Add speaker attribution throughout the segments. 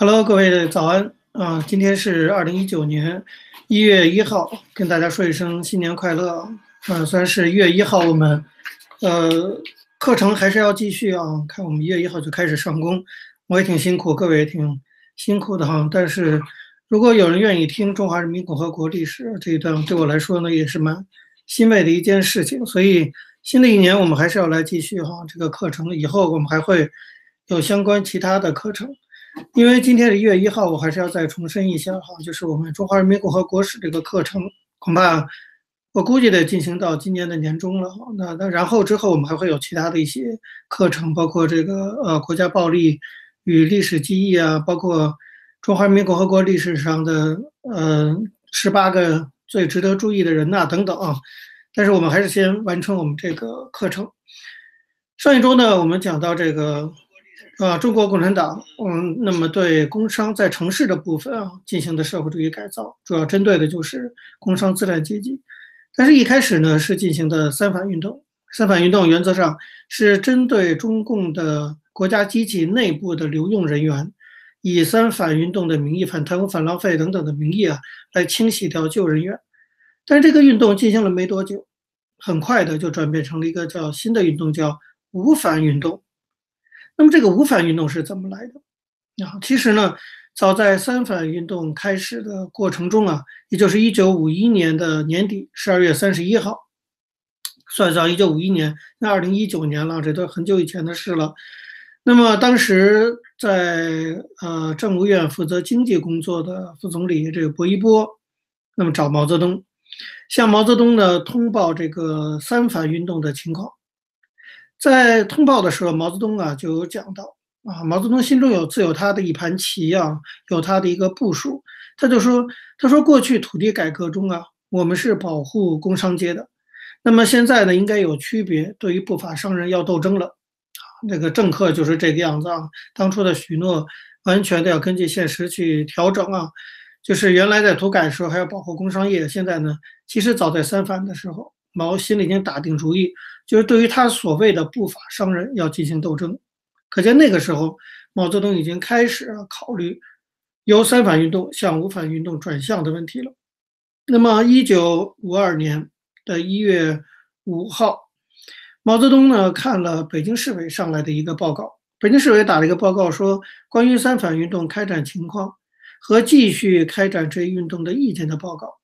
Speaker 1: Hello，各位早安啊！今天是二零一九年一月一号，跟大家说一声新年快乐啊！虽然是一月一号，我们呃课程还是要继续啊。看我们一月一号就开始上工，我也挺辛苦，各位也挺辛苦的哈。但是如果有人愿意听中华人民共和国历史这一段，对我来说呢也是蛮欣慰的一件事情。所以新的一年我们还是要来继续哈这个课程，以后我们还会有相关其他的课程。因为今天是一月一号，我还是要再重申一下哈，就是我们中华人民共和国史这个课程，恐怕我估计得进行到今年的年中了。那那然后之后我们还会有其他的一些课程，包括这个呃国家暴力与历史记忆啊，包括中华人民共和国历史上的呃十八个最值得注意的人呐等等啊。但是我们还是先完成我们这个课程。上一周呢，我们讲到这个。啊，中国共产党，嗯，那么对工商在城市的部分啊进行的社会主义改造，主要针对的就是工商资产阶级。但是，一开始呢是进行的三反运动。三反运动原则上是针对中共的国家机器内部的留用人员，以三反运动的名义、反贪污、反浪费等等的名义啊，来清洗掉旧人员。但是这个运动进行了没多久，很快的就转变成了一个叫新的运动，叫无反运动。那么这个五反运动是怎么来的？啊，其实呢，早在三反运动开始的过程中啊，也就是一九五一年的年底十二月三十一号，算上一九五一年，那二零一九年了，这都很久以前的事了。那么当时在呃政务院负责经济工作的副总理这个薄一波，那么找毛泽东，向毛泽东呢通报这个三反运动的情况。在通报的时候，毛泽东啊就有讲到啊，毛泽东心中有自有他的一盘棋啊，有他的一个部署。他就说，他说过去土地改革中啊，我们是保护工商界的，那么现在呢，应该有区别，对于不法商人要斗争了啊。那个政客就是这个样子啊，当初的许诺完全的要根据现实去调整啊，就是原来在土改时候还要保护工商业，现在呢，其实早在三反的时候。毛心里已经打定主意，就是对于他所谓的不法商人要进行斗争。可见那个时候，毛泽东已经开始考虑由三反运动向五反运动转向的问题了。那么，一九五二年的一月五号，毛泽东呢看了北京市委上来的一个报告，北京市委打了一个报告，说关于三反运动开展情况和继续开展这一运动的意见的报告。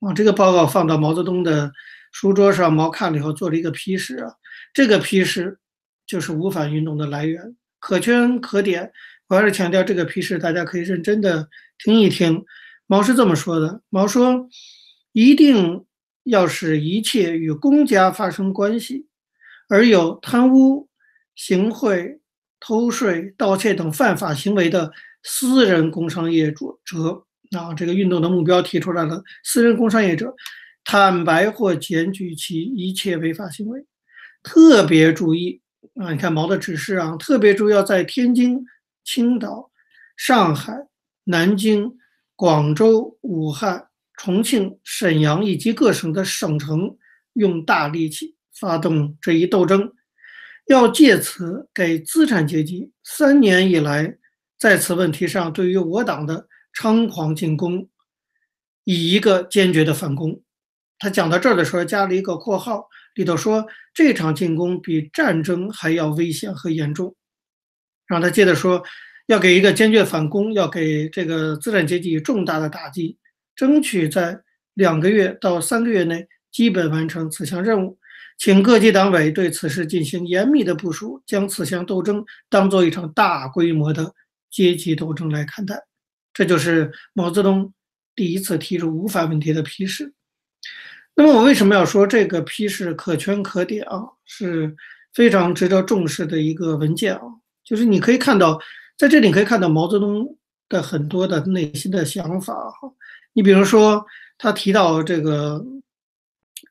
Speaker 1: 啊，这个报告放到毛泽东的。书桌上，毛看了以后做了一个批示啊，这个批示就是五反运动的来源，可圈可点。我还是强调这个批示，大家可以认真的听一听。毛是这么说的：毛说，一定要使一切与公家发生关系，而有贪污、行贿、偷税、盗窃等犯法行为的私人工商业者，啊，这个运动的目标提出来了，私人工商业者。坦白或检举其一切违法行为，特别注意啊！你看毛的指示啊，特别注意要在天津、青岛、上海、南京、广州、武汉、重庆、沈阳以及各省的省城用大力气发动这一斗争，要借此给资产阶级三年以来在此问题上对于我党的猖狂进攻，以一个坚决的反攻。他讲到这儿的时候，加了一个括号，里头说这场进攻比战争还要危险和严重。然后他接着说，要给一个坚决反攻，要给这个资产阶级重大的打击，争取在两个月到三个月内基本完成此项任务。请各级党委对此事进行严密的部署，将此项斗争当做一场大规模的阶级斗争来看待。这就是毛泽东第一次提出无法问题的批示。那么我为什么要说这个批示可圈可点啊？是非常值得重视的一个文件啊。就是你可以看到，在这里可以看到毛泽东的很多的内心的想法哈。你比如说，他提到这个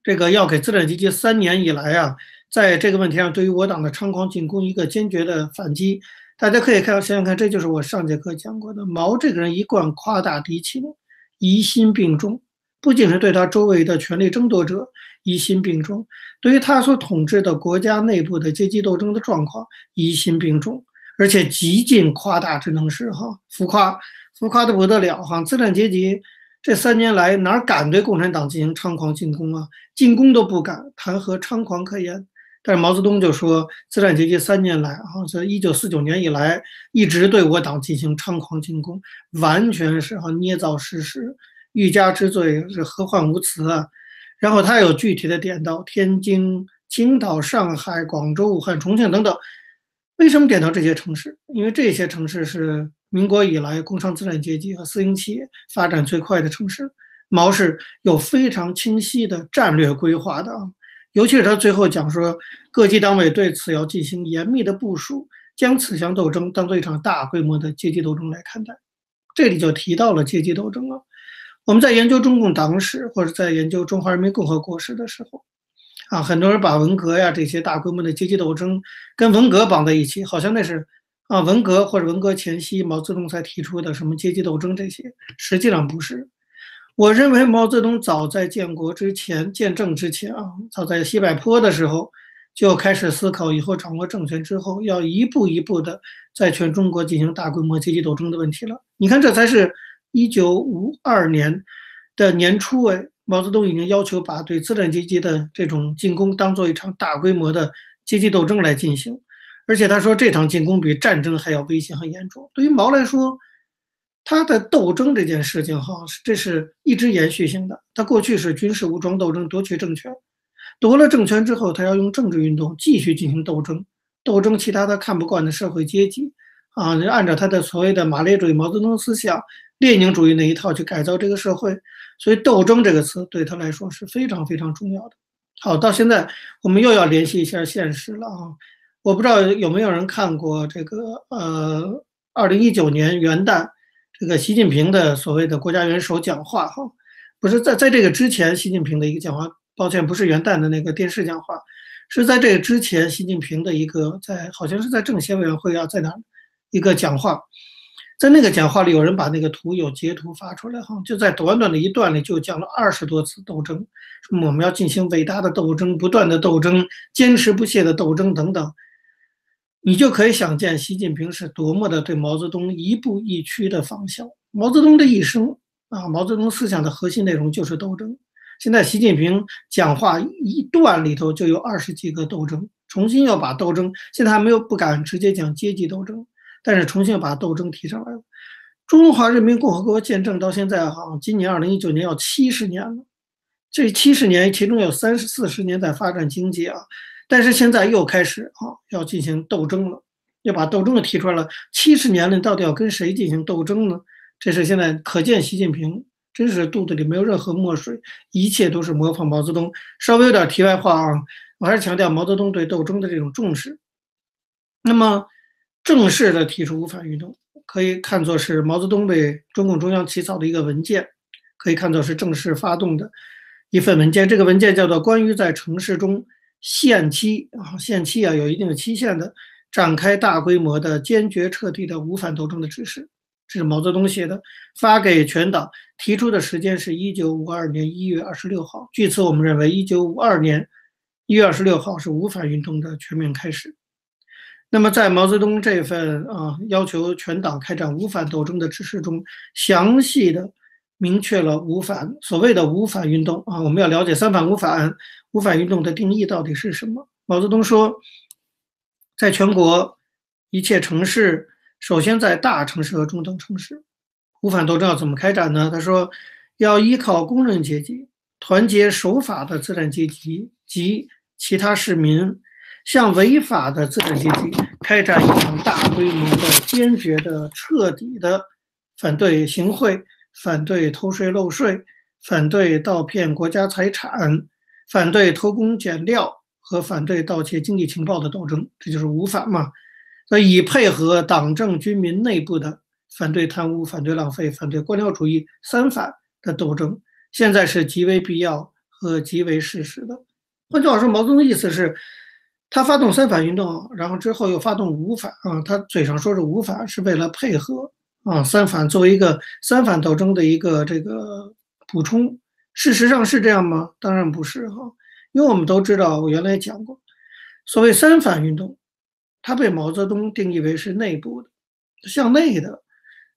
Speaker 1: 这个要给资产阶级三年以来啊，在这个问题上对于我党的猖狂进攻一个坚决的反击。大家可以看想想看，这就是我上节课讲过的，毛这个人一贯夸大敌情，疑心病重。不仅是对他周围的权力争夺者疑心病重，对于他所统治的国家内部的阶级斗争的状况疑心病重，而且极尽夸大之能事，哈，浮夸，浮夸的不得了，哈，资产阶级这三年来哪敢对共产党进行猖狂进攻啊？进攻都不敢，谈何猖狂可言？但是毛泽东就说，资产阶级三年来，哈，在一九四九年以来，一直对我党进行猖狂进攻，完全是哈捏造事实，欲加之罪是何患无辞啊？然后他有具体的点到天津、青岛、上海、广州、武汉、重庆等等。为什么点到这些城市？因为这些城市是民国以来工商资产阶级和私营企业发展最快的城市。毛是有非常清晰的战略规划的啊，尤其是他最后讲说，各级党委对此要进行严密的部署，将此项斗争当做一场大规模的阶级斗争来看待。这里就提到了阶级斗争了。我们在研究中共党史或者在研究中华人民共和国史的时候。啊，很多人把文革呀这些大规模的阶级斗争跟文革绑在一起，好像那是啊文革或者文革前夕毛泽东才提出的什么阶级斗争这些，实际上不是。我认为毛泽东早在建国之前、建政之前啊，早在西柏坡的时候就开始思考以后掌握政权之后要一步一步的在全中国进行大规模阶级斗争的问题了。你看，这才是一九五二年的年初哎。毛泽东已经要求把对资产阶级的这种进攻当做一场大规模的阶级斗争来进行，而且他说这场进攻比战争还要危险和严重。对于毛来说，他的斗争这件事情哈，这是一直延续性的。他过去是军事武装斗争夺取政权，夺了政权之后，他要用政治运动继续进行斗争，斗争其他他看不惯的社会阶级啊，就按照他的所谓的马列主义、毛泽东思想、列宁主义那一套去改造这个社会。所以“斗争”这个词对他来说是非常非常重要的。好，到现在我们又要联系一下现实了啊！我不知道有没有人看过这个呃，二零一九年元旦这个习近平的所谓的国家元首讲话哈，不是在在这个之前习近平的一个讲话，抱歉，不是元旦的那个电视讲话，是在这个之前习近平的一个在好像是在政协委员会啊，在哪一个讲话。在那个讲话里，有人把那个图有截图发出来哈，就在短短的一段里就讲了二十多次斗争，什么我们要进行伟大的斗争、不断的斗争、坚持不懈的斗争等等，你就可以想见习近平是多么的对毛泽东一步一趋的仿效。毛泽东的一生啊，毛泽东思想的核心内容就是斗争。现在习近平讲话一段里头就有二十几个斗争，重新要把斗争，现在还没有不敢直接讲阶级斗争。但是重新把斗争提上来了。中华人民共和国建政到现在，哈，今年二零一九年要七十年了。这七十年其中有三十四十年在发展经济啊，但是现在又开始啊要进行斗争了，要把斗争的提出来了。七十年了，到底要跟谁进行斗争呢？这是现在可见习近平真是肚子里没有任何墨水，一切都是模仿毛泽东。稍微有点题外话啊，我还是强调毛泽东对斗争的这种重视。那么。正式的提出五反运动，可以看作是毛泽东为中共中央起草的一个文件，可以看作是正式发动的一份文件。这个文件叫做《关于在城市中限期啊限期啊有一定的期限的展开大规模的坚决彻底的五反斗争的指示》，这是毛泽东写的，发给全党，提出的时间是一九五二年一月二十六号。据此，我们认为一九五二年一月二十六号是五反运动的全面开始。那么，在毛泽东这份啊要求全党开展五反斗争的指示中，详细的明确了五反所谓的五反运动啊，我们要了解三反五反，五反运动的定义到底是什么？毛泽东说，在全国一切城市，首先在大城市和中等城市，五反斗争要怎么开展呢？他说，要依靠工人阶级，团结守法的资产阶级及其他市民。向违法的资产阶级开展一场大规模的、坚决的、彻底的反对行贿、反对偷税漏税、反对盗骗国家财产、反对偷工减料和反对盗窃经济情报的斗争，这就是五反嘛。所以配合党政军民内部的反对贪污、反对浪费、反对官僚主义三反的斗争，现在是极为必要和极为事实的。换句话说，毛泽东的意思是。他发动三反运动，然后之后又发动五反啊。他嘴上说是五反，是为了配合啊三反作为一个三反斗争的一个这个补充。事实上是这样吗？当然不是哈，因为我们都知道，我原来讲过，所谓三反运动，它被毛泽东定义为是内部的、向内的；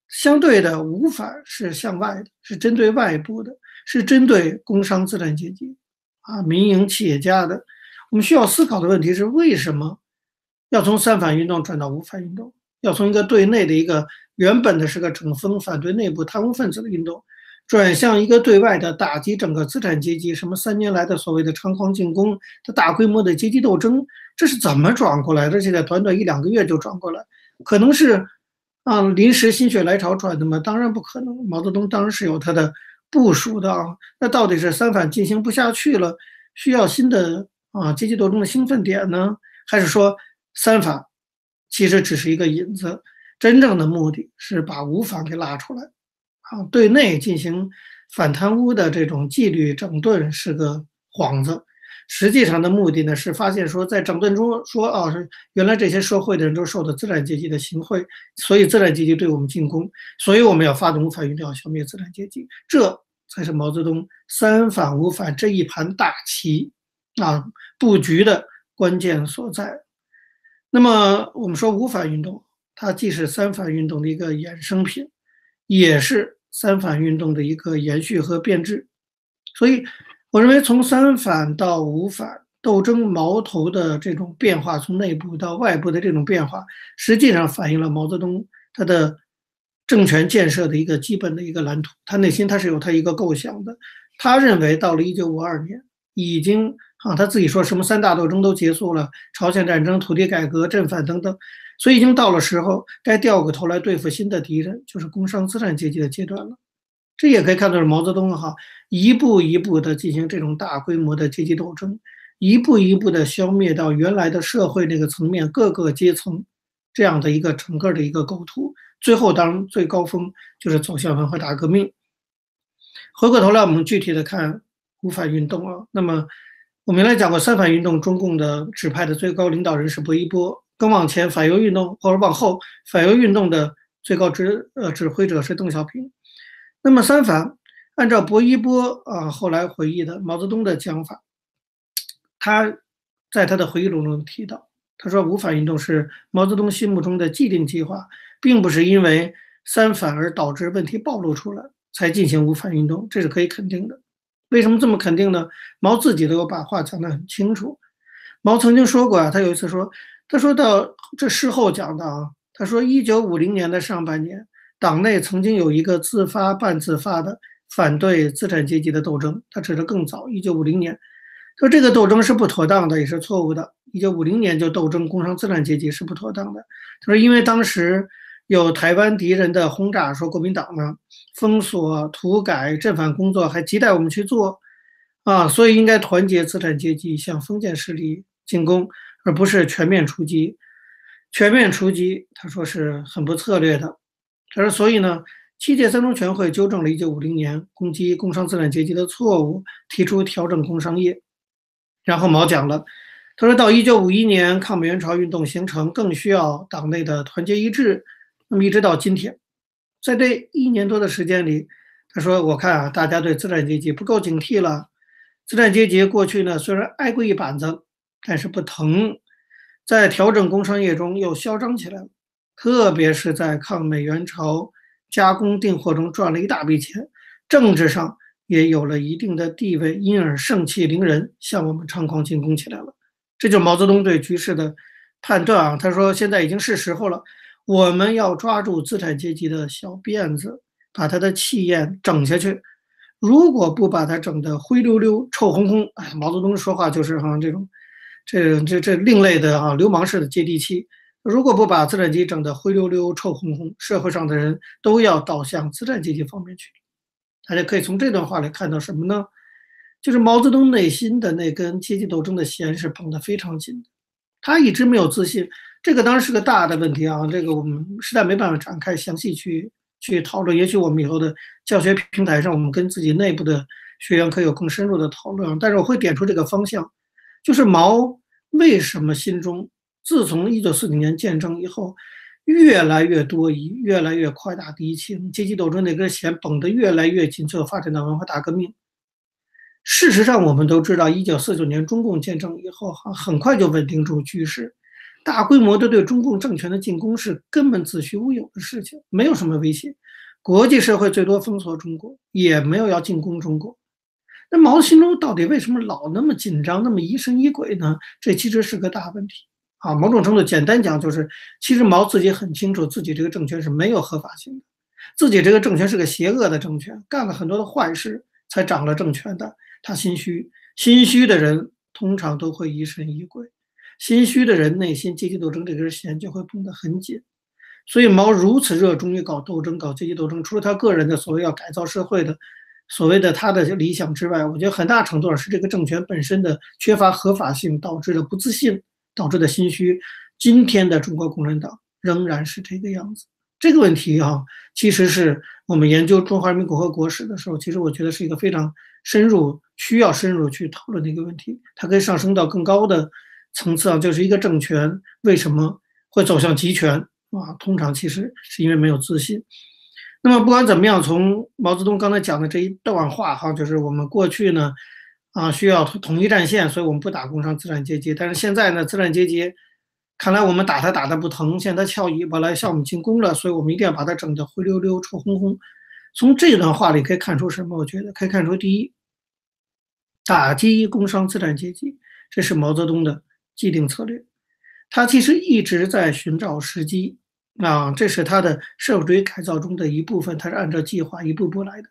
Speaker 1: 相对的无反是向外的，是针对外部的，是针对工商资产阶级啊、民营企业家的。我们需要思考的问题是：为什么要从三反运动转到五反运动？要从一个对内的一个原本的是个整风反对内部贪污分子的运动，转向一个对外的打击整个资产阶级，什么三年来的所谓的猖狂进攻的大规模的阶级斗争，这是怎么转过来的？现在短短一两个月就转过来，可能是啊临时心血来潮转的吗？当然不可能。毛泽东当然是有他的部署的啊。那到底是三反进行不下去了，需要新的啊阶级斗争的兴奋点呢，还是说三反？其实只是一个引子，真正的目的是把五反给拉出来，啊，对内进行反贪污的这种纪律整顿是个幌子，实际上的目的呢是发现说，在整顿中说啊，原来这些社会的人都受到资产阶级的行贿，所以资产阶级对我们进攻，所以我们要发动反运动，消灭资产阶级，这才是毛泽东三反五反这一盘大棋。啊布局的关键所在。那么我们说五反运动，它既是三反运动的一个衍生品，也是三反运动的一个延续和变质。所以，我认为从三反到五反斗争矛头的这种变化，从内部到外部的这种变化，实际上反映了毛泽东他的政权建设的一个基本的一个蓝图。他内心他是有他一个构想的。他认为到了一九五二年，已经。啊，他自己说什么三大斗争都结束了，朝鲜战争、土地改革、镇反等等，所以已经到了时候该掉个头来对付新的敌人，就是工商资产阶级的阶段了。这也可以看作是毛泽东哈一步一步的进行这种大规模的阶级斗争，一步一步的消灭到原来的社会那个层面各个阶层这样的一个整个的一个构图，最后当最高峰就是走向文化大革命。回过头来，我们具体的看五反运动啊，那么。我们原来讲过三反运动，中共的指派的最高领导人是薄一波。更往前，反右运动或者往后，反右运动的最高指呃指挥者是邓小平。那么三反，按照薄一波啊后来回忆的毛泽东的讲法，他在他的回忆录中提到，他说五反运动是毛泽东心目中的既定计划，并不是因为三反而导致问题暴露出来才进行五反运动，这是可以肯定的。为什么这么肯定呢？毛自己都有把话讲得很清楚。毛曾经说过啊，他有一次说，他说到这事后讲的啊，他说一九五零年的上半年，党内曾经有一个自发半自发的反对资产阶级的斗争。他指的更早，一九五零年，说这个斗争是不妥当的，也是错误的。一九五零年就斗争工商资产阶级是不妥当的。他说，因为当时。有台湾敌人的轰炸，说国民党呢封锁、土改、镇反工作还亟待我们去做，啊，所以应该团结资产阶级向封建势力进攻，而不是全面出击。全面出击，他说是很不策略的。他说，所以呢，七届三中全会纠正了1950年攻击工商资产阶级的错误，提出调整工商业。然后毛讲了，他说到1951年抗美援朝运动形成，更需要党内的团结一致。那么一直到今天，在这一年多的时间里，他说：“我看啊，大家对资产阶级不够警惕了。资产阶级过去呢，虽然挨过一板子，但是不疼，在调整工商业中又嚣张起来了。特别是在抗美援朝加工订货中赚了一大笔钱，政治上也有了一定的地位，因而盛气凌人，向我们猖狂进攻起来了。这就是毛泽东对局势的判断啊。他说：现在已经是时候了。”我们要抓住资产阶级的小辫子，把他的气焰整下去。如果不把他整得灰溜溜、臭烘烘，哎，毛泽东说话就是哈这种，这这这另类的啊流氓式的接地气。如果不把资产阶级整得灰溜溜、臭烘烘，社会上的人都要倒向资产阶级方面去。大家可以从这段话里看到什么呢？就是毛泽东内心的那根阶级斗争的弦是绷得非常紧的，他一直没有自信。这个当然是个大的问题啊，这个我们实在没办法展开详细去去讨论。也许我们以后的教学平台上，我们跟自己内部的学员可以有更深入的讨论。但是我会点出这个方向，就是毛为什么心中自从一九四九年建政以后，越来越多疑，越来越快大敌情，阶级斗争那根弦绷得越来越紧，最后发展到文化大革命。事实上，我们都知道，一九四九年中共建政以后，哈，很快就稳定住局势。大规模的对中共政权的进攻是根本子虚乌有的事情，没有什么威胁。国际社会最多封锁中国，也没有要进攻中国。那毛心中到底为什么老那么紧张，那么疑神疑鬼呢？这其实是个大问题啊。某种程度，简单讲就是，其实毛自己很清楚，自己这个政权是没有合法性的，自己这个政权是个邪恶的政权，干了很多的坏事才掌了政权的。他心虚，心虚的人通常都会疑神疑鬼。心虚的人内心阶级斗争这根弦就会绷得很紧，所以毛如此热衷于搞斗争、搞阶级斗争，除了他个人的所谓要改造社会的所谓的他的理想之外，我觉得很大程度上是这个政权本身的缺乏合法性导致的不自信导致的心虚。今天的中国共产党仍然是这个样子。这个问题啊，其实是我们研究中华人民共和国史的时候，其实我觉得是一个非常深入、需要深入去讨论的一个问题。它可以上升到更高的。层次上，就是一个政权为什么会走向集权啊？通常其实是因为没有自信。那么不管怎么样，从毛泽东刚才讲的这一段话哈，就是我们过去呢啊需要统一战线，所以我们不打工商资产阶级。但是现在呢，资产阶级看来我们打他打的不疼，现在他翘尾巴来向我们进攻了，所以我们一定要把他整得灰溜溜、臭烘烘。从这段话里可以看出什么？我觉得可以看出，第一，打击工商资产阶级，这是毛泽东的。既定策略，他其实一直在寻找时机啊，这是他的社会主义改造中的一部分，他是按照计划一步步来的。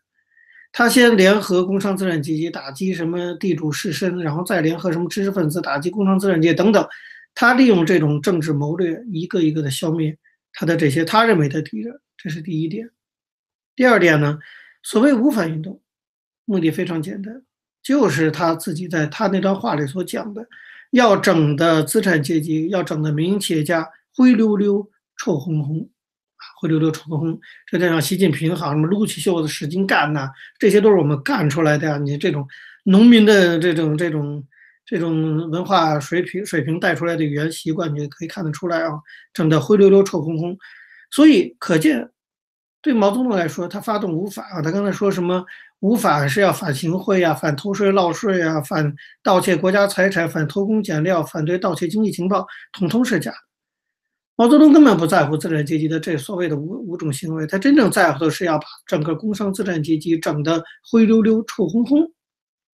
Speaker 1: 他先联合工商资产阶级打击什么地主士绅，然后再联合什么知识分子打击工商资产阶级等等。他利用这种政治谋略，一个一个的消灭他的这些他认为的敌人，这是第一点。第二点呢，所谓无反运动，目的非常简单，就是他自己在他那段话里所讲的。要整的资产阶级，要整的民营企业家灰溜溜、臭烘烘，啊灰溜溜、臭烘烘，这得让习近平好什么撸起袖子使劲干呐，这些都是我们干出来的呀。你这种农民的这种这种这种文化水平水平带出来的语言习惯，你也可以看得出来啊，整的灰溜溜、臭烘烘。所以可见，对毛泽东来说，他发动无法啊，他刚才说什么？无反是要反行贿呀，反偷税漏税啊，反盗窃国家财产，反偷工减料，反对盗窃经济情报，统统是假。毛泽东根本不在乎资产阶级的这所谓的五五种行为，他真正在乎的是要把整个工商资产阶级整得灰溜溜、臭烘烘，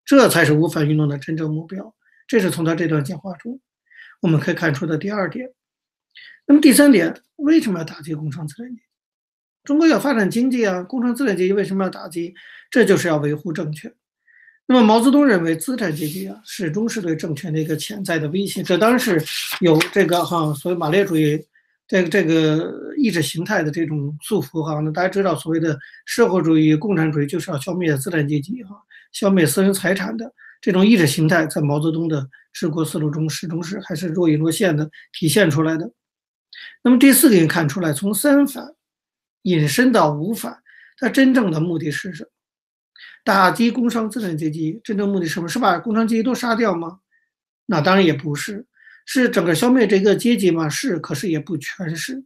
Speaker 1: 这才是无反运动的真正目标。这是从他这段讲话中我们可以看出的第二点。那么第三点，为什么要打击工商资产阶级？中国要发展经济啊，工商资产阶级为什么要打击？这就是要维护政权。那么毛泽东认为，资产阶级啊，始终是对政权的一个潜在的威胁。这当然是有这个哈，所谓马列主义这个这个意识形态的这种束缚哈。那大家知道，所谓的社会主义、共产主义就是要消灭资产阶级哈，消灭私人财产的这种意识形态，在毛泽东的治国思路中始终是还是若隐若现的体现出来的。那么第四点看出来，从三反。引申到无反，它真正的目的是什么？打击工商资产阶级，真正目的是什么？是把工商阶级都杀掉吗？那当然也不是，是整个消灭这个阶级吗？是，可是也不全是。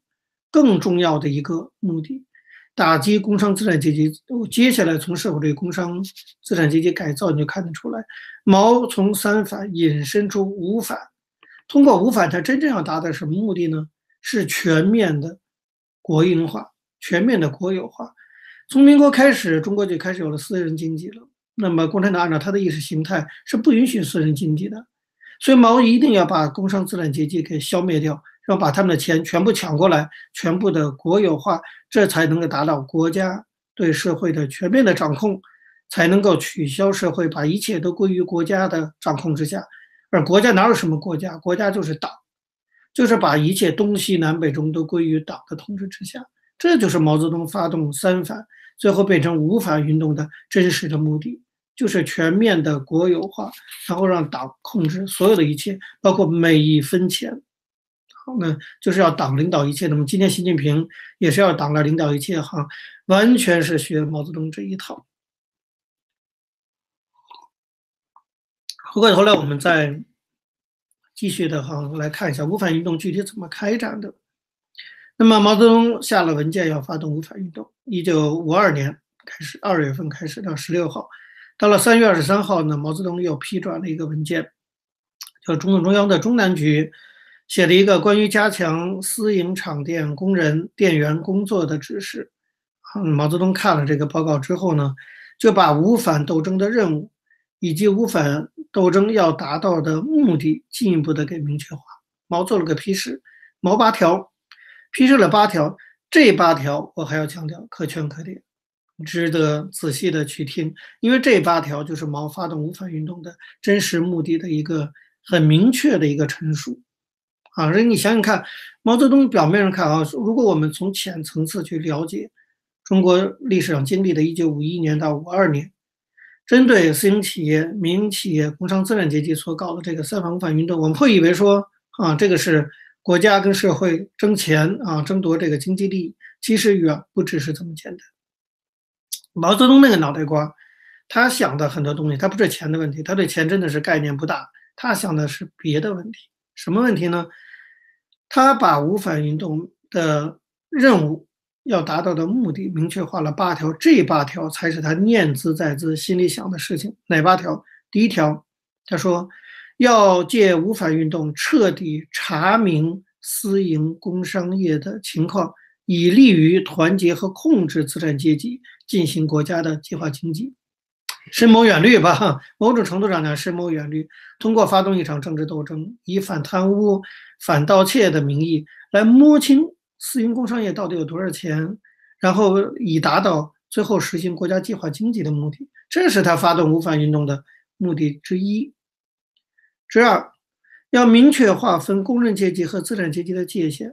Speaker 1: 更重要的一个目的，打击工商资产阶级。接下来从社会主义工商资产阶级改造，你就看得出来，毛从三反引申出五反，通过五反，他真正要达到什么目的呢？是全面的国营化。全面的国有化，从民国开始，中国就开始有了私人经济了。那么，共产党按照他的意识形态是不允许私人经济的，所以毛一定要把工商资产阶级给消灭掉，然后把他们的钱全部抢过来，全部的国有化，这才能够达到国家对社会的全面的掌控，才能够取消社会，把一切都归于国家的掌控之下。而国家哪有什么国家？国家就是党，就是把一切东西南北中都归于党的统治之下。这就是毛泽东发动三反，最后变成五反运动的真实的目的，就是全面的国有化，然后让党控制所有的一切，包括每一分钱。好，那就是要党领导一切。那么今天习近平也是要党来领导一切，哈，完全是学毛泽东这一套。回过头来，我们再继续的哈来看一下五反运动具体怎么开展的。那么毛泽东下了文件要发动五反运动，一九五二年开始，二月份开始到十六号，到了三月二十三号呢，毛泽东又批转了一个文件，叫中共中央的中南局写了一个关于加强私营厂店工人店员工作的指示。毛泽东看了这个报告之后呢，就把五反斗争的任务以及五反斗争要达到的目的进一步的给明确化。毛做了个批示，毛八条，批示了八条。这八条我还要强调，可圈可点，值得仔细的去听，因为这八条就是毛发动五反运动的真实目的的一个很明确的一个陈述。啊，所以你想想看，毛泽东表面上看啊，如果我们从浅层次去了解中国历史上经历的1951年到52年，针对私营企业、民营企业、工商资产阶级所搞的这个三反五反运动，我们会以为说啊，这个是。国家跟社会争钱啊，争夺这个经济利益，其实远不只是这么简单。毛泽东那个脑袋瓜，他想的很多东西，他不是钱的问题，他对钱真的是概念不大，他想的是别的问题。什么问题呢？他把五反运动的任务要达到的目的明确化了八条，这八条才是他念兹在兹、心里想的事情。哪八条？第一条，他说。要借无反运动彻底查明私营工商业的情况，以利于团结和控制资产阶级，进行国家的计划经济。深谋远虑吧，某种程度上讲，深谋远虑。通过发动一场政治斗争，以反贪污、反盗窃的名义来摸清私营工商业到底有多少钱，然后以达到最后实行国家计划经济的目的，这是他发动无反运动的目的之一。之二，要明确划分工人阶级和资产阶级的界限，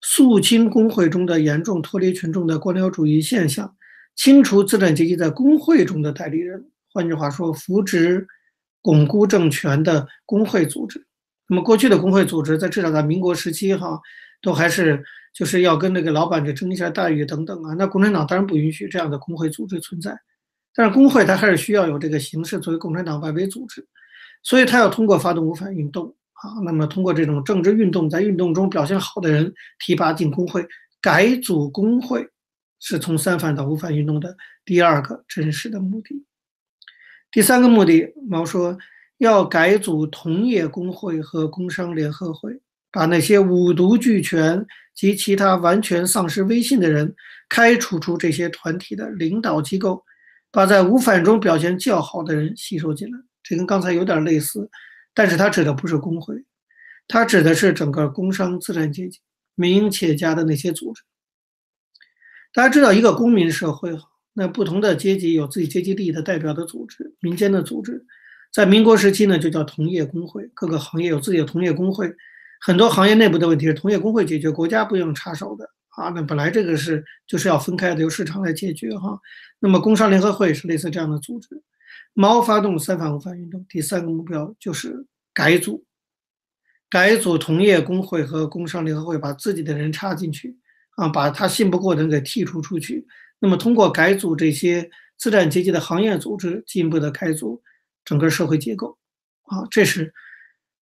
Speaker 1: 肃清工会中的严重脱离群众的官僚主义现象，清除资产阶级在工会中的代理人。换句话说，扶植、巩固政权的工会组织。那么，过去的工会组织在至少在民国时期，哈，都还是就是要跟那个老板去争一下待遇等等啊。那共产党当然不允许这样的工会组织存在，但是工会它还是需要有这个形式作为共产党外围组织。所以他要通过发动五反运动啊，那么通过这种政治运动，在运动中表现好的人提拔进工会，改组工会，是从三反到五反运动的第二个真实的目的。第三个目的，毛说要改组同业工会和工商联合会，把那些五毒俱全及其他完全丧失威信的人开除出这些团体的领导机构，把在五反中表现较好的人吸收进来。这跟刚才有点类似，但是它指的不是工会，它指的是整个工商资产阶级、民营企业家的那些组织。大家知道，一个公民社会，那不同的阶级有自己阶级利益的代表的组织，民间的组织，在民国时期呢，就叫同业工会。各个行业有自己的同业工会，很多行业内部的问题是同业工会解决，国家不用插手的啊。那本来这个是就是要分开的，由市场来解决哈。那么工商联合会是类似这样的组织。毛发动三反五反运动，第三个目标就是改组，改组同业工会和工商联合会，把自己的人插进去，啊，把他信不过的人给剔除出去。那么通过改组这些资产阶级的行业组织，进一步的改组整个社会结构，啊，这是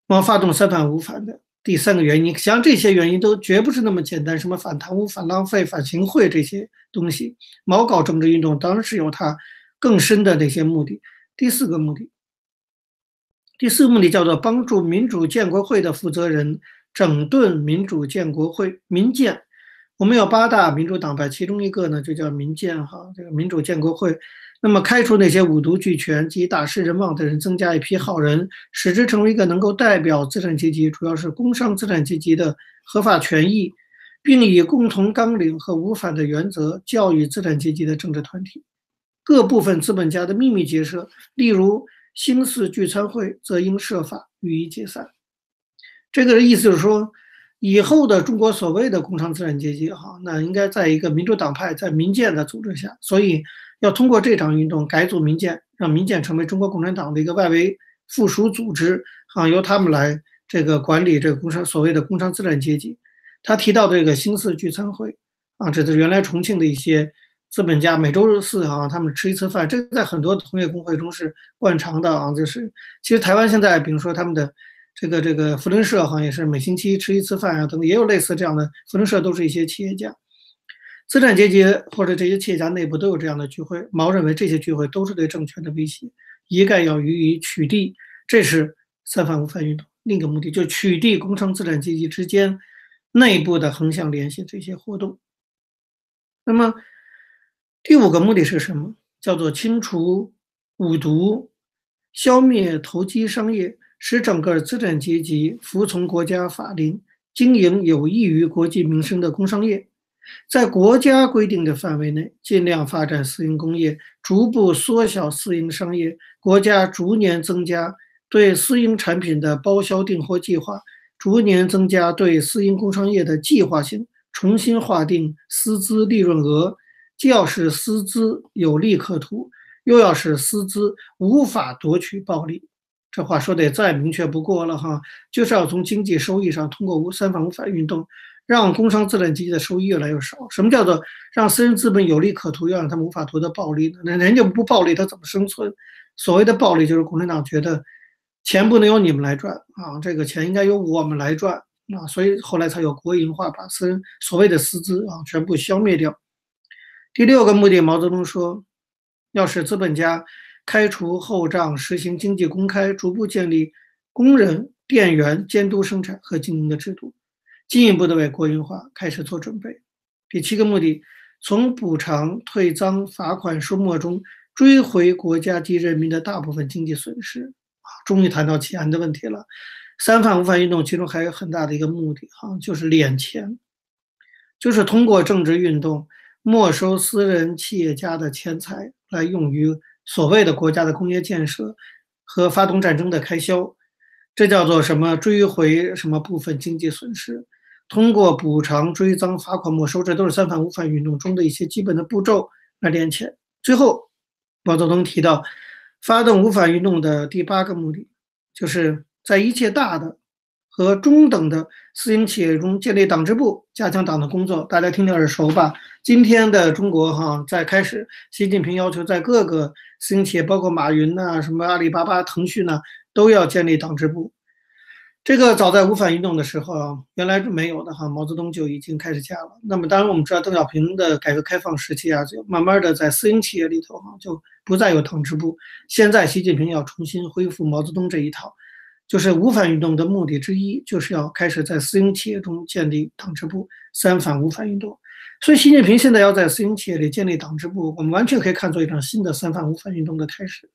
Speaker 1: 毛发动三反五反的第三个原因。像这些原因都绝不是那么简单，什么反贪污、反浪费、反行贿这些东西。毛搞政治运动当然是有他更深的那些目的。第四个目的，第四个目的叫做帮助民主建国会的负责人整顿民主建国会民建。我们有八大民主党派，其中一个呢就叫民建哈，这个民主建国会。那么开除那些五毒俱全及大失人望的人，增加一批好人，使之成为一个能够代表资产阶级，主要是工商资产阶级的合法权益，并以共同纲领和无反的原则教育资产阶级的政治团体。各部分资本家的秘密结社，例如新四聚餐会，则应设法予以解散。这个意思就是说，以后的中国所谓的工商资产阶级，哈，那应该在一个民主党派在民建的组织下，所以要通过这场运动改组民建，让民建成为中国共产党的一个外围附属组织，啊，由他们来这个管理这个工商所谓的工商资产阶级。他提到这个新四聚餐会，啊，这是原来重庆的一些。资本家每周四啊，他们吃一次饭，这在很多同业工会中是惯常的啊。就是其实台湾现在，比如说他们的这个这个福伦社，好像也是每星期吃一次饭啊，等等，也有类似这样的。福伦社都是一些企业家、资产阶级或者这些企业家内部都有这样的聚会。毛认为这些聚会都是对政权的威胁，一概要予以取缔。这是三反五反运动另一个目的，就取缔工商资产阶级之间内部的横向联系这些活动。那么第五个目的是什么？叫做清除五毒，消灭投机商业，使整个资产阶级服从国家法令，经营有益于国计民生的工商业。在国家规定的范围内，尽量发展私营工业，逐步缩小私营商业。国家逐年增加对私营产品的包销订货计划，逐年增加对私营工商业的计划性，重新划定私资利润额，既要使私资有利可图，又要使私资无法夺取暴利。这话说的再明确不过了哈，就是要从经济收益上通过无三反五反运动。让工商资产阶级的收益越来越少。什么叫做让私人资本有利可图，要让他们无法夺得暴利呢？那人家不暴利，他怎么生存？所谓的暴利，就是共产党觉得钱不能由你们来赚啊，这个钱应该由我们来赚啊，所以后来才有国营化，把私人所谓的私资啊全部消灭掉。第六个目的，毛泽东说，要使资本家开除后账，实行经济公开，逐步建立工人、店员监督生产和经营的制度。进一步的为国营化开始做准备。第七个目的，从补偿、退赃、罚款数目中追回国家及人民的大部分经济损失。啊，终于谈到钱的问题了。三反五反运动其中还有很大的一个目的，哈，就是敛钱，就是通过政治运动没收私人企业家的钱财，来用于所谓的国家的工业建设和发动战争的开销。这叫做什么？追回什么部分经济损失？通过补偿、追赃、罚款、没收，这都是三反五反运动中的一些基本的步骤来连钱。最后，毛泽东提到，发动五反运动的第八个目的，就是在一切大的和中等的私营企业中建立党支部，加强党的工作。大家听听耳熟吧？今天的中国，哈，在开始，习近平要求在各个私营企业，包括马云呐、什么阿里巴巴、腾讯呐，都要建立党支部。这个早在五反运动的时候啊，原来是没有的哈，毛泽东就已经开始加了。那么当然我们知道，邓小平的改革开放时期啊，就慢慢的在私营企业里头哈，就不再有党支部。现在习近平要重新恢复毛泽东这一套，就是五反运动的目的之一，就是要开始在私营企业中建立党支部。三反五反运动，所以习近平现在要在私营企业里建立党支部，我们完全可以看作一场新的三反五反运动的开始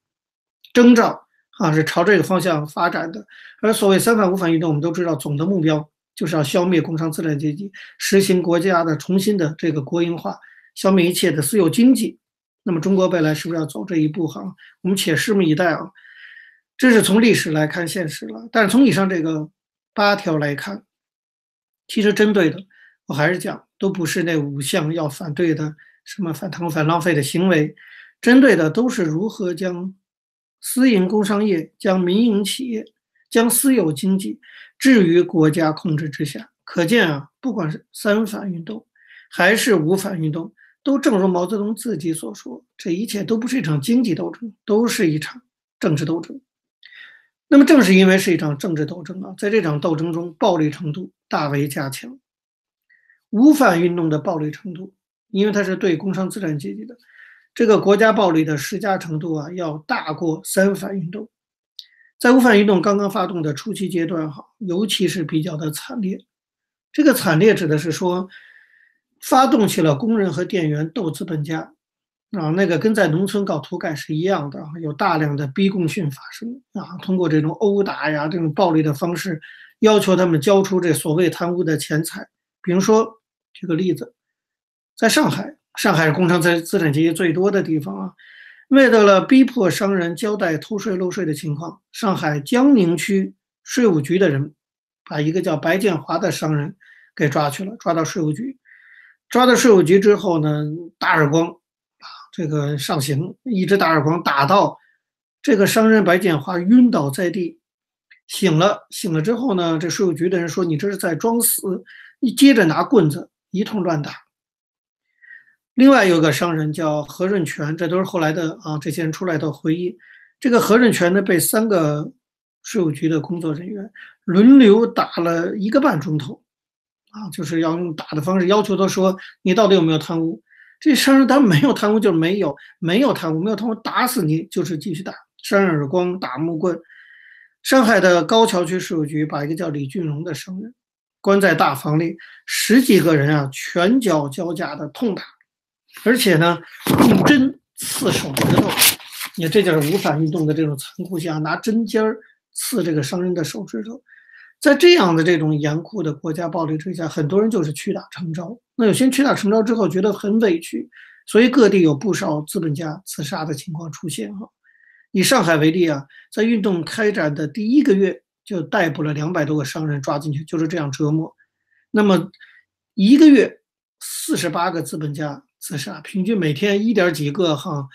Speaker 1: 征兆。啊，是朝这个方向发展的。而所谓三反五反运动，我们都知道，总的目标就是要消灭工商资产阶级，实行国家的重新的这个国营化，消灭一切的私有经济。那么，中国未来是不是要走这一步？哈，我们且拭目以待啊。这是从历史来看现实了。但是从以上这个八条来看，其实针对的，我还是讲，都不是那五项要反对的，什么反贪反浪费的行为，针对的都是如何将。私营工商业将民营企业、将私有经济置于国家控制之下，可见啊，不管是三反运动还是五反运动，都正如毛泽东自己所说，这一切都不是一场经济斗争，都是一场政治斗争。那么，正是因为是一场政治斗争啊，在这场斗争中，暴力程度大为加强。五反运动的暴力程度，因为它是对工商资产阶级的。这个国家暴力的施加程度啊，要大过三反运动。在五反运动刚刚发动的初期阶段，哈，尤其是比较的惨烈。这个惨烈指的是说，发动起了工人和店员斗资本家，啊，那个跟在农村搞土改是一样的，有大量的逼供训发生啊，通过这种殴打呀，这种暴力的方式，要求他们交出这所谓贪污的钱财。比如说，举个例子，在上海。上海工商资资产阶级最多的地方啊！为了逼迫商人交代偷税漏税的情况，上海江宁区税务局的人把一个叫白建华的商人给抓去了，抓到税务局。抓到税务局之后呢，打耳光，这个上刑，一直打耳光，打到这个商人白建华晕倒在地，醒了。醒了之后呢，这税务局的人说：“你这是在装死。”你接着拿棍子一通乱打。另外有个商人叫何润全，这都是后来的啊，这些人出来的回忆。这个何润全呢，被三个税务局的工作人员轮流打了一个半钟头，啊，就是要用打的方式要求他说你到底有没有贪污？这商人他没有贪污，就是没有，没有贪污，没有贪污，打死你就是继续打，扇耳光，打木棍。上海的高桥区税务局把一个叫李俊荣的商人关在大房里，十几个人啊，拳脚交加的痛打，而且呢，用针刺手指头。你看，这就是无反运动的这种残酷性啊，拿针尖儿刺这个商人的手指头。在这样的这种严酷的国家暴力之下，很多人就是屈打成招。那有些屈打成招之后，觉得很委屈，所以各地有不少资本家自杀的情况出现哈。以上海为例啊，在运动开展的第一个月就逮捕了两百多个商人，抓进去就是这样折磨。那么一个月四十八个资本家自杀，平均每天一点几个哈，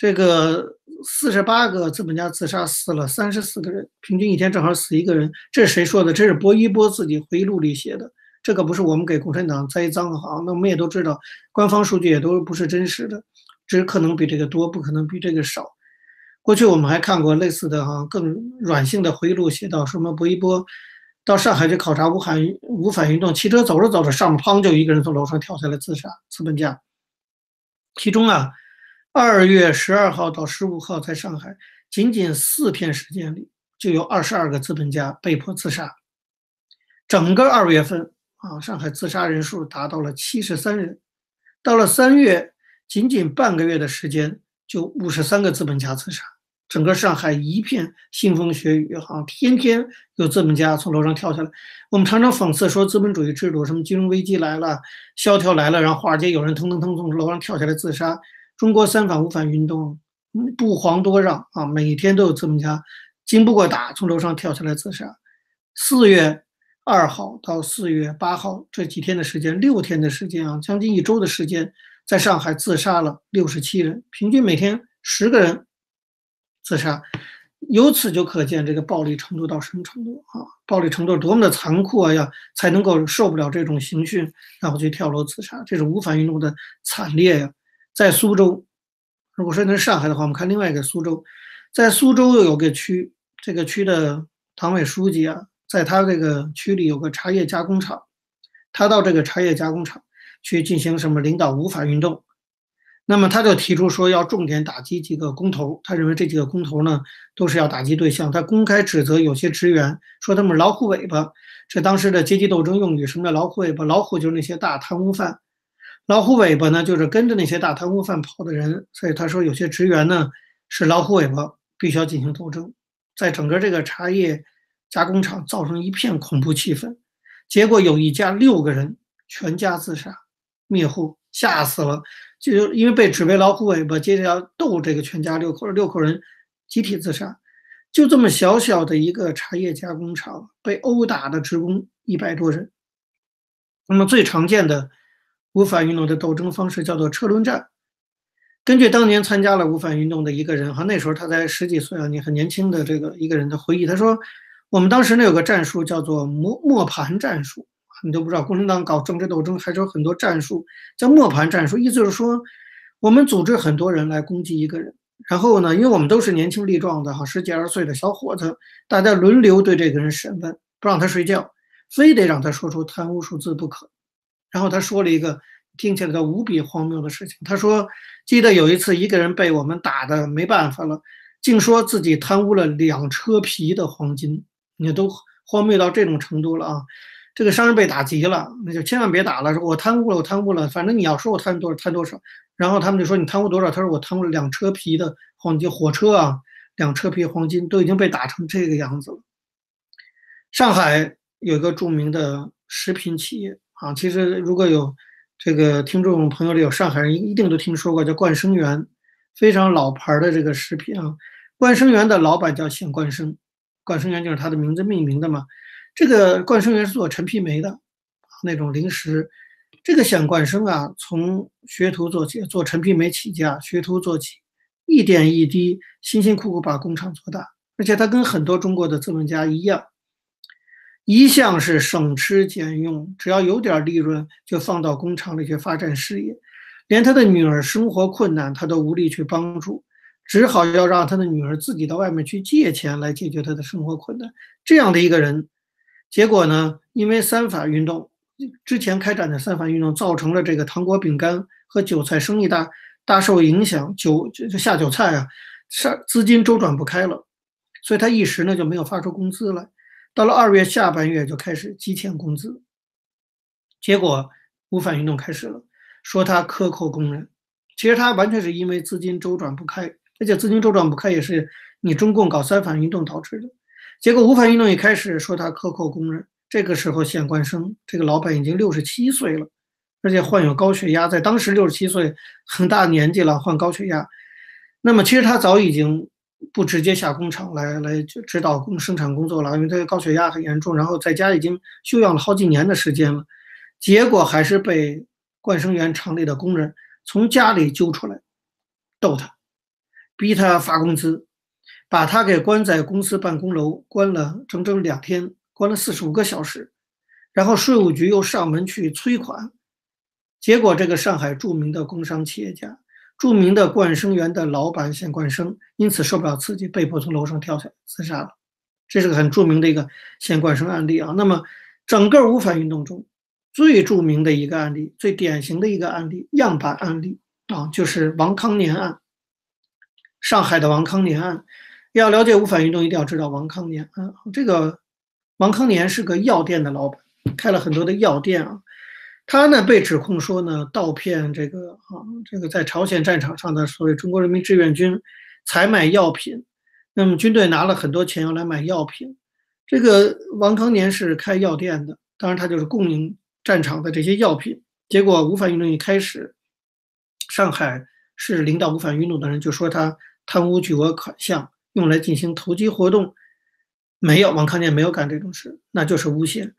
Speaker 1: 这个四十八个资本家自杀死了三十四个人，平均一天正好死一个人。这是谁说的？这是薄一波自己回忆录里写的，这个不是我们给共产党栽赃哈。那我们也都知道，官方数据也都不是真实的，只可能比这个多，不可能比这个少。过去我们还看过类似的哈更软性的回忆录，写到什么薄一波到上海去考察无反无反运动，骑车走着走着，上面砰就一个人从楼上跳下来自杀，资本家。其中啊，二月十二号到十五号在上海，仅仅四天时间里就有二十二个资本家被迫自杀。整个二月份啊，上海自杀人数达到了七十三人。到了三月，仅仅半个月的时间。就五十三个资本家自杀，整个上海一片腥风血雨，哈，天天有资本家从楼上跳下来。我们常常讽刺说，资本主义制度什么金融危机来了，萧条来了，然后华尔街有人腾腾腾从楼上跳下来自杀。中国三反五反运动不遑多让啊，每天都有资本家经不过打从楼上跳下来自杀。四月二号到四月八号这几天的时间，六天的时间啊，将近一周的时间。在上海自杀了六十七人，平均每天十个人自杀，由此就可见这个暴力程度到什么程度啊！暴力程度多么的残酷啊！呀，才能够受不了这种刑讯，然后去跳楼自杀，这是无反运动的惨烈呀！在苏州，如果说那是上海的话，我们看另外一个苏州，在苏州又有个区，这个区的党委书记啊，在他这个区里有个茶叶加工厂，他到这个茶叶加工厂。去进行什么领导无法运动，那么他就提出说要重点打击几个工头，他认为这几个工头呢都是要打击对象。他公开指责有些职员说他们老虎尾巴，这当时的阶级斗争用语。什么叫老虎尾巴？老虎就是那些大贪污犯，老虎尾巴呢就是跟着那些大贪污犯跑的人。所以他说有些职员呢是老虎尾巴，必须要进行斗争。在整个这个茶叶加工厂造成一片恐怖气氛，结果有一家六个人全家自杀。灭户吓死了，就因为被指为老虎尾巴，接着要斗这个全家六口，六口人集体自杀。就这么小小的一个茶叶加工厂，被殴打的职工一百多人。那么最常见的无反运动的斗争方式叫做车轮战。根据当年参加了无反运动的一个人，哈，那时候他才十几岁啊，你很年轻的这个一个人的回忆，他说，我们当时呢有个战术叫做磨磨盘战术。你都不知道，共产党搞政治斗争还是有很多战术，叫磨盘战术，意思就是说，我们组织很多人来攻击一个人，然后呢，因为我们都是年轻力壮的哈，十几二十岁的小伙子，大家轮流对这个人审问，不让他睡觉，非得让他说出贪污数字不可。然后他说了一个听起来都无比荒谬的事情，他说，记得有一次一个人被我们打的没办法了，竟说自己贪污了两车皮的黄金，你都荒谬到这种程度了啊！这个商人被打急了，那就千万别打了。说我贪污了，我贪污了，反正你要说我贪多少贪多少。然后他们就说你贪污多少？他说我贪污了两车皮的黄金，火车啊，两车皮黄金都已经被打成这个样子了。上海有一个著名的食品企业啊，其实如果有这个听众朋友里有上海人，一定都听说过，叫冠生园，非常老牌的这个食品啊。冠生园的老板叫显冠生，冠生园就是他的名字命名的嘛。这个冠生园是做陈皮梅的，那种零食。这个显冠生啊，从学徒做起，做陈皮梅起家，学徒做起，一点一滴，辛辛苦苦把工厂做大。而且他跟很多中国的资本家一样，一向是省吃俭用，只要有点利润就放到工厂里去发展事业。连他的女儿生活困难，他都无力去帮助，只好要让他的女儿自己到外面去借钱来解决他的生活困难。这样的一个人。结果呢？因为三反运动之前开展的三反运动，造成了这个糖果饼干和韭菜生意大大受影响，韭就下韭菜啊，上资金周转不开了。所以他一时呢就没有发出工资来。到了二月下半月就开始积欠工资，结果五反运动开始了，说他克扣工人，其实他完全是因为资金周转不开，而且资金周转不开也是你中共搞三反运动导致的。结果五反运动一开始说他克扣工人，这个时候县官生这个老板已经六十七岁了，而且患有高血压，在当时六十七岁很大年纪了，患高血压。那么其实他早已经不直接下工厂来来指导工生产工作了，因为他高血压很严重，然后在家已经休养了好几年的时间了，结果还是被冠生园厂里的工人从家里揪出来，逗他，逼他发工资。把他给关在公司办公楼，关了整整两天，关了四十五个小时，然后税务局又上门去催款，结果这个上海著名的工商企业家、著名的冠生园的老板县冠生，因此受不了刺激，被迫从楼上跳下自杀了。这是个很著名的一个县冠生案例啊。那么，整个五反运动中最著名的一个案例、最典型的一个案例、样板案例啊，就是王康年案，上海的王康年案。要了解无反运动，一定要知道王康年啊。这个王康年是个药店的老板，开了很多的药店啊。他呢被指控说呢盗骗这个啊这个在朝鲜战场上的所谓中国人民志愿军采买药品，那么军队拿了很多钱要来买药品。这个王康年是开药店的，当然他就是供应战场的这些药品。结果无反运动一开始，上海市领导无反运动的人就说他贪污巨额款项。用来进行投机活动，没有王康年没有干这种事，那就是诬陷。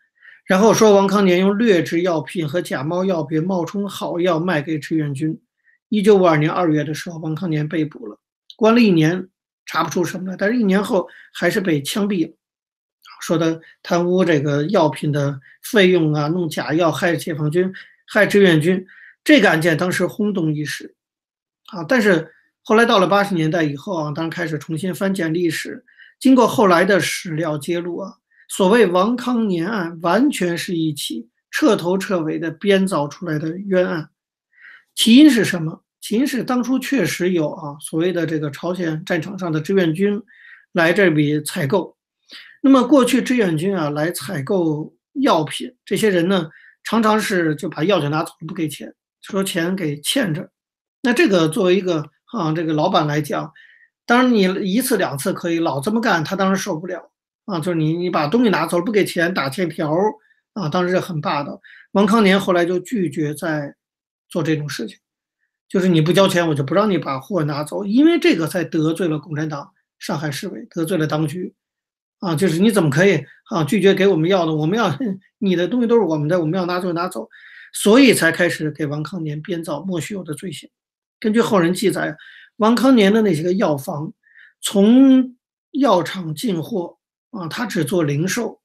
Speaker 1: 然后说王康年用劣质药品和假冒药品冒充好药卖给志愿军。一九五二年二月的时候，王康年被捕了，关了一年，查不出什么来。但是，一年后还是被枪毙了，说他贪污这个药品的费用啊，弄假药害解放军、害志愿军。这个案件当时轰动一时，啊，但是。后来到了八十年代以后啊，当然开始重新翻检历史。经过后来的史料揭露啊，所谓王康年案完全是一起彻头彻尾的编造出来的冤案。起因是什么？起因是当初确实有啊所谓的这个朝鲜战场上的志愿军来这里采购。那么过去志愿军啊来采购药品，这些人呢常常是就把药就拿走不给钱，说钱给欠着。那这个作为一个啊，这个老板来讲，当然你一次两次可以，老这么干他当然受不了啊。就是你你把东西拿走了不给钱打欠条啊，当时很霸道。王康年后来就拒绝再做这种事情，就是你不交钱我就不让你把货拿走，因为这个才得罪了共产党上海市委，得罪了当局啊。就是你怎么可以啊拒绝给我们要的？我们要 你的东西都是我们的，我们要拿走拿走，所以才开始给王康年编造莫须有的罪行。根据后人记载，王康年的那些个药房，从药厂进货啊，他只做零售，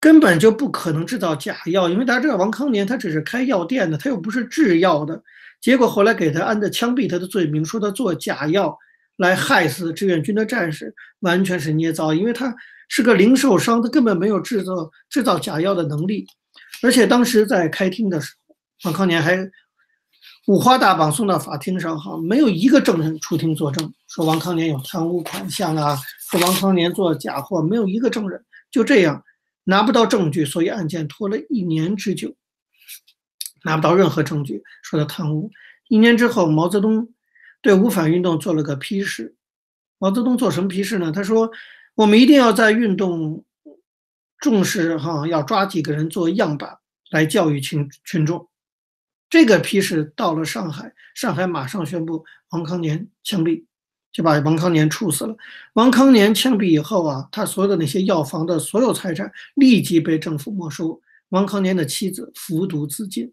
Speaker 1: 根本就不可能制造假药，因为大家知道王康年他只是开药店的，他又不是制药的。结果后来给他安的枪毙他的罪名，说他做假药来害死志愿军的战士，完全是捏造，因为他是个零售商，他根本没有制造制造假药的能力。而且当时在开庭的时候，王康年还。五花大绑送到法庭上，哈，没有一个证人出庭作证，说王康年有贪污款项啊，说王康年做假货，没有一个证人。就这样，拿不到证据，所以案件拖了一年之久，拿不到任何证据说他贪污。一年之后，毛泽东对五反运动做了个批示。毛泽东做什么批示呢？他说：“我们一定要在运动重视哈，要抓几个人做样板来教育群群众。”这个批示到了上海，上海马上宣布王康年枪毙，就把王康年处死了。王康年枪毙以后啊，他所有的那些药房的所有财产立即被政府没收。王康年的妻子服毒自尽，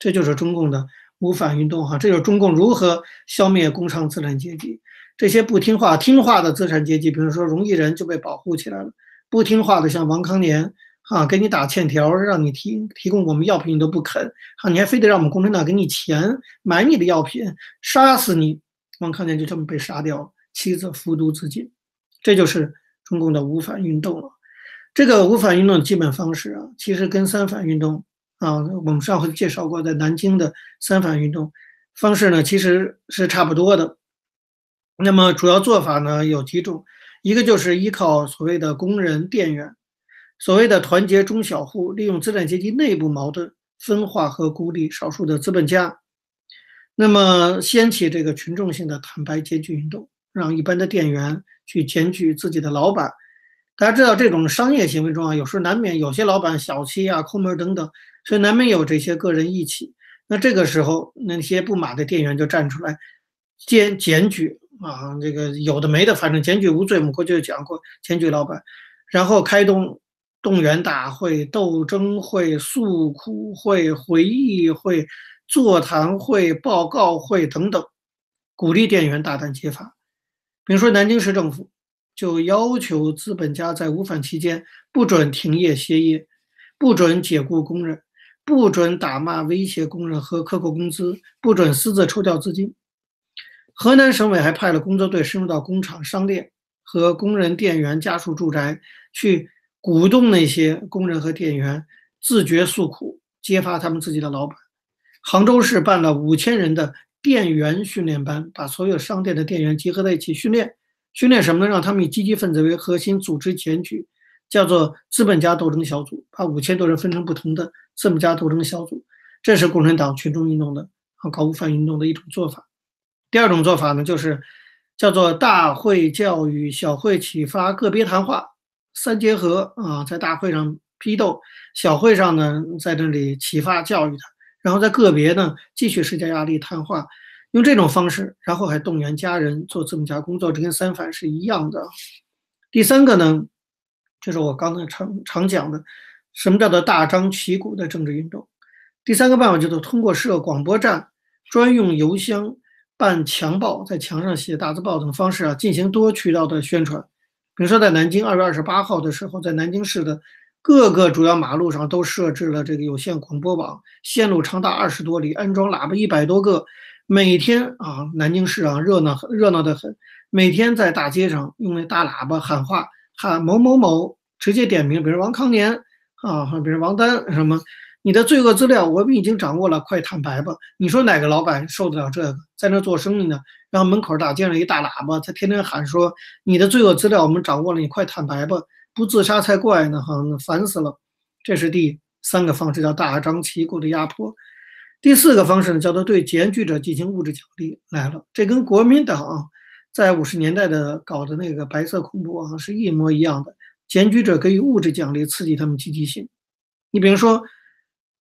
Speaker 1: 这就是中共的五反运动哈，这就是中共如何消灭工商资产阶级。这些不听话、听话的资产阶级，比如说荣毅人就被保护起来了，不听话的像王康年。啊，给你打欠条，让你提提供我们药品，你都不肯。啊，你还非得让我们共产党给你钱买你的药品，杀死你。王康年就这么被杀掉，妻子服毒自尽。这就是中共的五反运动了。这个五反运动的基本方式啊，其实跟三反运动啊，我们上回介绍过，在南京的三反运动方式呢，其实是差不多的。那么主要做法呢有几种，一个就是依靠所谓的工人店员，所谓的团结中小户，利用资产阶级内部矛盾分化和孤立少数的资本家，那么掀起这个群众性的坦白检举运动，让一般的店员去检举自己的老板。大家知道，这种商业行为中啊，有时难免有些老板小气啊、抠门等等，所以难免有这些个人义气。那这个时候，那些不满的店员就站出来检检举啊，这个有的没的，反正检举无罪。我们过去讲过，检举老板，然后开动动员大会、斗争会、诉苦会、回忆会、座谈会、报告会等等，鼓励店员大胆揭发。比如说，南京市政府。就要求资本家在五反期间不准停业歇业，不准解雇工人，不准打骂威胁工人和克扣工资，不准私自抽调资金。河南省委还派了工作队深入到工厂、商店和工人店员家属住宅，去鼓动那些工人和店员自觉诉苦，揭发他们自己的老板。杭州市办了五千人的店员训练班，把所有商店的店员集合在一起训练。训练什么呢？让他们以积极分子为核心组织检举，叫做资本家斗争小组，把五千多人分成不同的资本家斗争小组。这是共产党群众运动的啊搞五反运动的一种做法。第二种做法呢，就是叫做大会教育、小会启发、个别谈话三结合啊，在大会上批斗，小会上呢在这里启发教育他，然后在个别呢继续施加压力谈话。用这种方式，然后还动员家人做资本家工作，这跟三反是一样的。第三个呢，就是我刚才常常讲的，什么叫做大张旗鼓的政治运动？第三个办法就是通过设广播站、专用邮箱、办墙报、在墙上写大字报等方式啊，进行多渠道的宣传。比如说，在南京二月二十八号的时候，在南京市的各个主要马路上都设置了这个有线广播网，线路长达二十多里，安装喇叭一百多个。每天啊，南京市啊热闹热闹的很。每天在大街上用那大喇叭喊话，喊某某某，直接点名，比如王康年啊，比如王丹什么，你的罪恶资料我们已经掌握了，快坦白吧！你说哪个老板受得了这个，在那做生意呢？然后门口大街上一大喇叭，他天天喊说你的罪恶资料我们掌握了，你快坦白吧！不自杀才怪呢！哈，烦死了。这是第三个方式，叫大张旗鼓的压迫。第四个方式呢，叫做对检举者进行物质奖励来了。这跟国民党在五十年代的搞的那个白色恐怖啊是一模一样的。检举者给予物质奖励，刺激他们积极性。你比如说，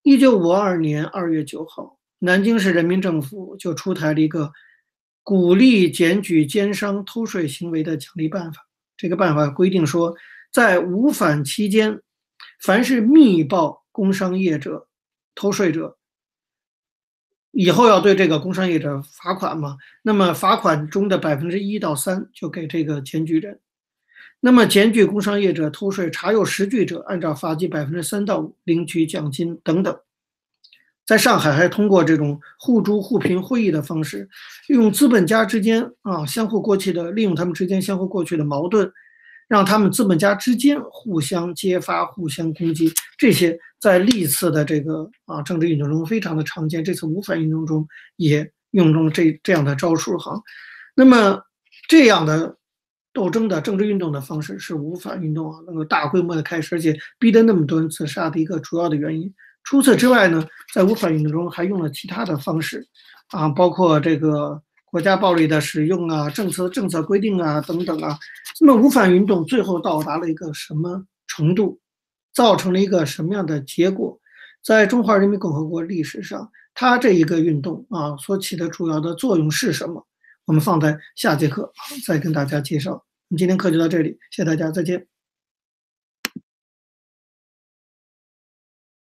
Speaker 1: 一九五二年二月九号，南京市人民政府就出台了一个鼓励检举奸商偷税行为的奖励办法。这个办法规定说，在五反期间，凡是密报工商业者、偷税者。以后要对这个工商业者罚款嘛？那么罚款中的百分之一到三就给这个检举人。那么检举工商业者偷税查有实据者，按照罚金百分之三到五领取奖金等等。在上海还通过这种互助互评会议的方式，用资本家之间啊相互过去的利用他们之间相互过去的矛盾。让他们资本家之间互相揭发、互相攻击，这些在历次的这个啊政治运动中非常的常见。这次五反运动中也用中这这样的招数哈。那么这样的斗争的政治运动的方式是无反运动啊能够大规模的开始，而且逼得那么多人自杀的一个主要的原因。除此之外呢，在无反运动中还用了其他的方式啊，包括这个。国家暴力的使用啊，政策政策规定啊，等等啊，那么无反运动最后到达了一个什么程度，造成了一个什么样的结果？在中华人民共和国历史上，它这一个运动啊所起的主要的作用是什么？我们放在下节课再跟大家介绍。我们今天课就到这里，谢谢大家，再见。